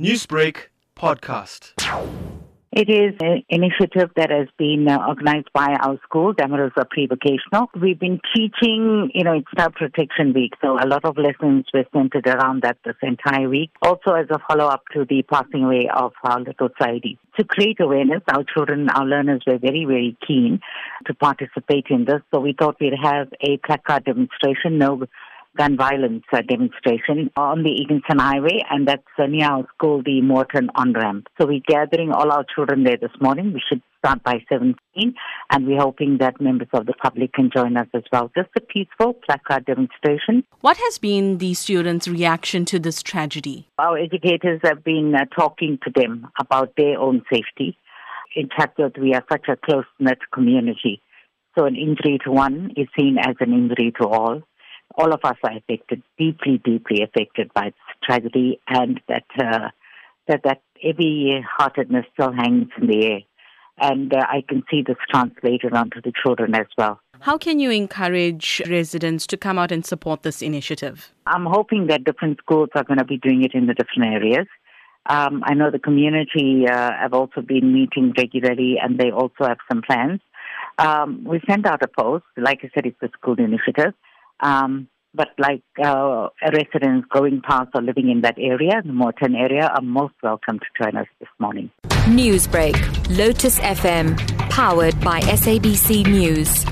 Newsbreak podcast. It is an initiative that has been uh, organized by our school, Damarosa Pre-Vocational. We've been teaching, you know, it's Child Protection Week, so a lot of lessons were centered around that this entire week. Also as a follow-up to the passing away of our little Saidi. To create awareness, our children, our learners were very, very keen to participate in this, so we thought we'd have a placard demonstration, no gun violence uh, demonstration on the Higginson Highway, and that's uh, near our school, the Morton on-ramp. So we're gathering all our children there this morning. We should start by 17, and we're hoping that members of the public can join us as well. Just a peaceful placard demonstration. What has been the students' reaction to this tragedy? Our educators have been uh, talking to them about their own safety. In Chatsworth, we are such a close-knit community. So an injury to one is seen as an injury to all all of us are affected, deeply, deeply affected by this tragedy, and that uh, that that heavy heartedness still hangs in the air. And uh, I can see this translated onto the children as well. How can you encourage residents to come out and support this initiative? I'm hoping that different schools are going to be doing it in the different areas. Um, I know the community uh, have also been meeting regularly, and they also have some plans. Um, we sent out a post. Like I said, it's a school initiative. Um, but like uh, residents going past or living in that area, the Morton area, are most welcome to join us this morning. Newsbreak, Lotus FM, powered by SABC News.